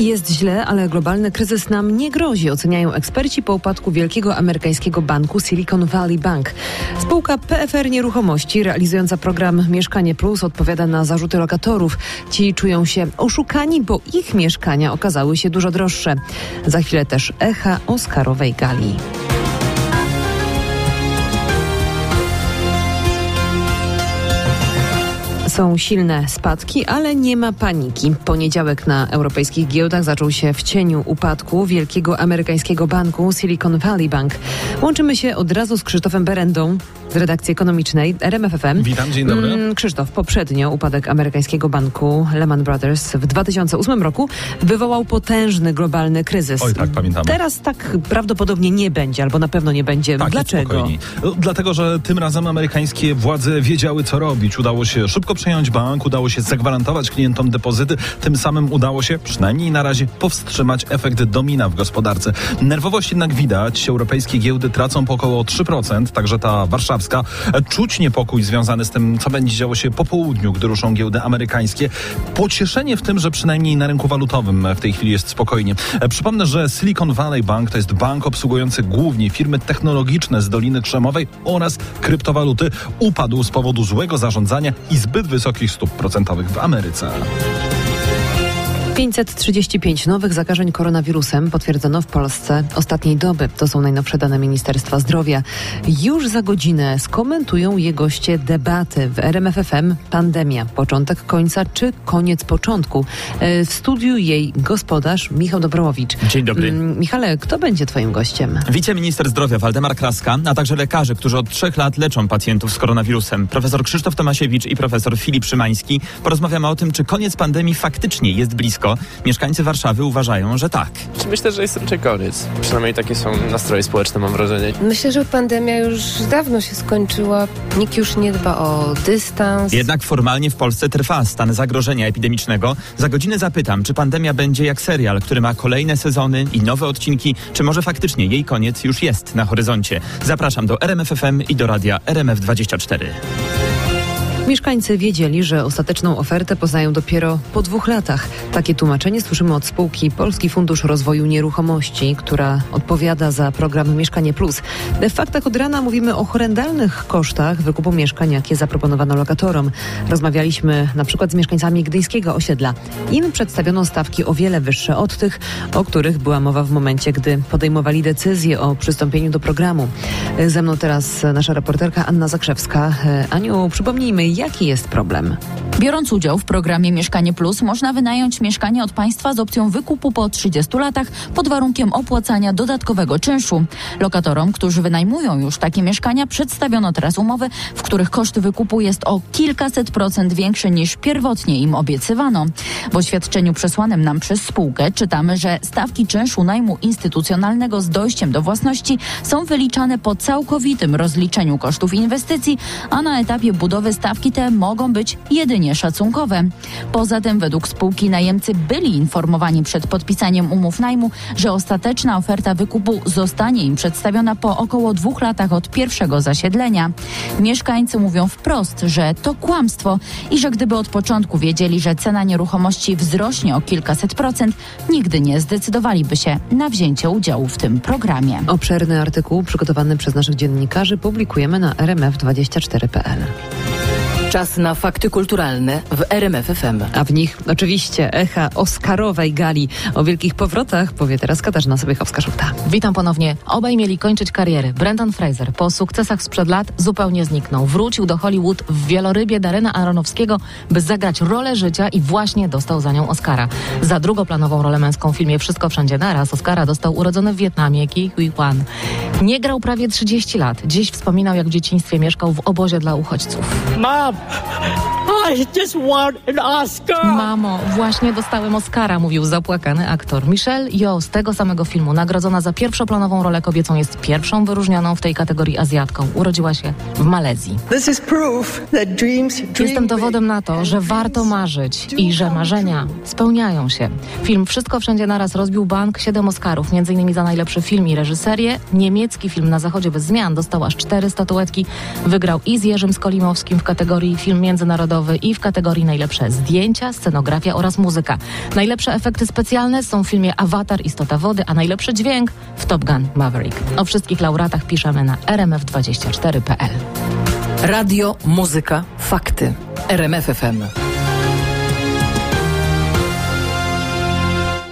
Jest źle, ale globalny kryzys nam nie grozi, oceniają eksperci po upadku wielkiego amerykańskiego banku Silicon Valley Bank. Spółka PFR Nieruchomości, realizująca program Mieszkanie Plus, odpowiada na zarzuty lokatorów. Ci czują się oszukani, bo ich mieszkania okazały się dużo droższe. Za chwilę też echa Oscarowej gali. Są silne spadki, ale nie ma paniki. Poniedziałek na europejskich giełdach zaczął się w cieniu upadku wielkiego amerykańskiego banku Silicon Valley Bank. Łączymy się od razu z Krzysztofem Berendą z redakcji ekonomicznej RMFFM. Witam, dzień dobry. Mm, Krzysztof, poprzednio upadek amerykańskiego banku Lehman Brothers w 2008 roku wywołał potężny globalny kryzys. Oj, tak, pamiętamy. Teraz tak prawdopodobnie nie będzie, albo na pewno nie będzie. Tak, Dlaczego? No, Dlatego, że tym razem amerykańskie władze wiedziały, co robić. Udało się szybko przejąć bank, udało się zagwarantować klientom depozyty, tym samym udało się, przynajmniej na razie, powstrzymać efekt domina w gospodarce. Nerwowość jednak widać. Europejskie giełdy tracą po około 3%, także ta warszawska. Czuć niepokój związany z tym, co będzie działo się po południu, gdy ruszą giełdy amerykańskie. Pocieszenie w tym, że przynajmniej na rynku walutowym w tej chwili jest spokojnie. Przypomnę, że Silicon Valley Bank to jest bank obsługujący głównie firmy technologiczne z Doliny Krzemowej oraz kryptowaluty. Upadł z powodu złego zarządzania i zbyt wysokich stóp procentowych w Ameryce. 535 nowych zakażeń koronawirusem potwierdzono w Polsce ostatniej doby. To są najnowsze dane Ministerstwa Zdrowia. Już za godzinę skomentują je goście debaty w RMFFM Pandemia. Początek końca czy koniec początku? E, W studiu jej gospodarz Michał Dobrowicz. Dzień dobry. Mm, Michale, kto będzie twoim gościem? Wiceminister zdrowia Waldemar Kraska, a także lekarze, którzy od trzech lat leczą pacjentów z koronawirusem. Profesor Krzysztof Tomasiewicz i profesor Filip Szymański. Porozmawiamy o tym, czy koniec pandemii faktycznie jest blisko. Mieszkańcy Warszawy uważają, że tak. Myślę, że jest raczej koniec. Przynajmniej takie są nastroje społeczne, mam wrażenie. Myślę, że pandemia już dawno się skończyła. Nikt już nie dba o dystans. Jednak formalnie w Polsce trwa stan zagrożenia epidemicznego. Za godzinę zapytam, czy pandemia będzie jak serial, który ma kolejne sezony i nowe odcinki, czy może faktycznie jej koniec już jest na horyzoncie. Zapraszam do RMFFM i do radia RMF24. Mieszkańcy wiedzieli, że ostateczną ofertę poznają dopiero po dwóch latach. Takie tłumaczenie słyszymy od spółki Polski Fundusz Rozwoju Nieruchomości, która odpowiada za program Mieszkanie Plus. W faktach od rana mówimy o horrendalnych kosztach wykupu mieszkań, jakie zaproponowano lokatorom. Rozmawialiśmy na przykład z mieszkańcami gdyńskiego osiedla. Im przedstawiono stawki o wiele wyższe od tych, o których była mowa w momencie, gdy podejmowali decyzję o przystąpieniu do programu. Ze mną teraz nasza reporterka Anna Zakrzewska. Aniu, przypomnijmy, jaki jest problem? Biorąc udział w programie Mieszkanie Plus, można wynająć mieszkanie od państwa z opcją wykupu po 30 latach pod warunkiem opłacania dodatkowego czynszu. Lokatorom, którzy wynajmują już takie mieszkania, przedstawiono teraz umowy, w których koszt wykupu jest o kilkaset procent większy niż pierwotnie im obiecywano. W oświadczeniu przesłanym nam przez spółkę czytamy, że stawki czynszu najmu instytucjonalnego z dojściem do własności są wyliczane po całkowitym rozliczeniu kosztów inwestycji, a na etapie budowy stawki te mogą być jedynie szacunkowe. Poza tym według spółki najemcy byli informowani przed podpisaniem umów najmu, że ostateczna oferta wykupu zostanie im przedstawiona po około dwóch latach od pierwszego zasiedlenia. Mieszkańcy mówią wprost, że to kłamstwo i że gdyby od początku wiedzieli, że cena nieruchomości wzrośnie o kilkaset procent, nigdy nie zdecydowaliby się na wzięcie udziału w tym programie. Obszerny artykuł przygotowany przez naszych dziennikarzy publikujemy na rmf24.pl. Czas na fakty kulturalne w RMF FM. A w nich oczywiście echa Oscarowej gali. O wielkich powrotach powie teraz Katarzyna Sobiechowska-Szulta. Witam ponownie. Obaj mieli kończyć kariery. Brendan Fraser po sukcesach sprzed lat zupełnie zniknął. Wrócił do Hollywood w wielorybie Darena Aronowskiego, by zagrać rolę życia i właśnie dostał za nią Oscara. Za drugoplanową rolę męską w filmie Wszystko Wszędzie Naraz Oscara dostał urodzony w Wietnamie Ki Huy Kwan. Nie grał prawie 30 lat. Dziś wspominał, jak w dzieciństwie mieszkał w obozie dla uchodźców. Mom, I just won an Oscar. Mamo, właśnie dostałem Oscara, mówił zapłakany aktor. Michelle Yeoh z tego samego filmu, nagrodzona za pierwszoplanową rolę kobiecą, jest pierwszą wyróżnioną w tej kategorii Azjatką. Urodziła się w Malezji. This is proof that dreams, Jestem dowodem na to, że warto marzyć i że marzenia spełniają się. Film Wszystko Wszędzie Naraz rozbił bank, siedem Oscarów, m.in. za najlepszy film i reżyserię. Niemiecki film Na Zachodzie bez zmian dostał aż cztery statuetki. Wygrał i z Jerzym Skolimowskim w kategorii film międzynarodowy i w kategorii najlepsze zdjęcia, scenografia oraz muzyka. Najlepsze efekty specjalne są w filmie Avatar Istota Wody, a najlepszy dźwięk w Top Gun Maverick. O wszystkich laureatach piszemy na rmf24.pl. Radio, muzyka, fakty. RMF FM.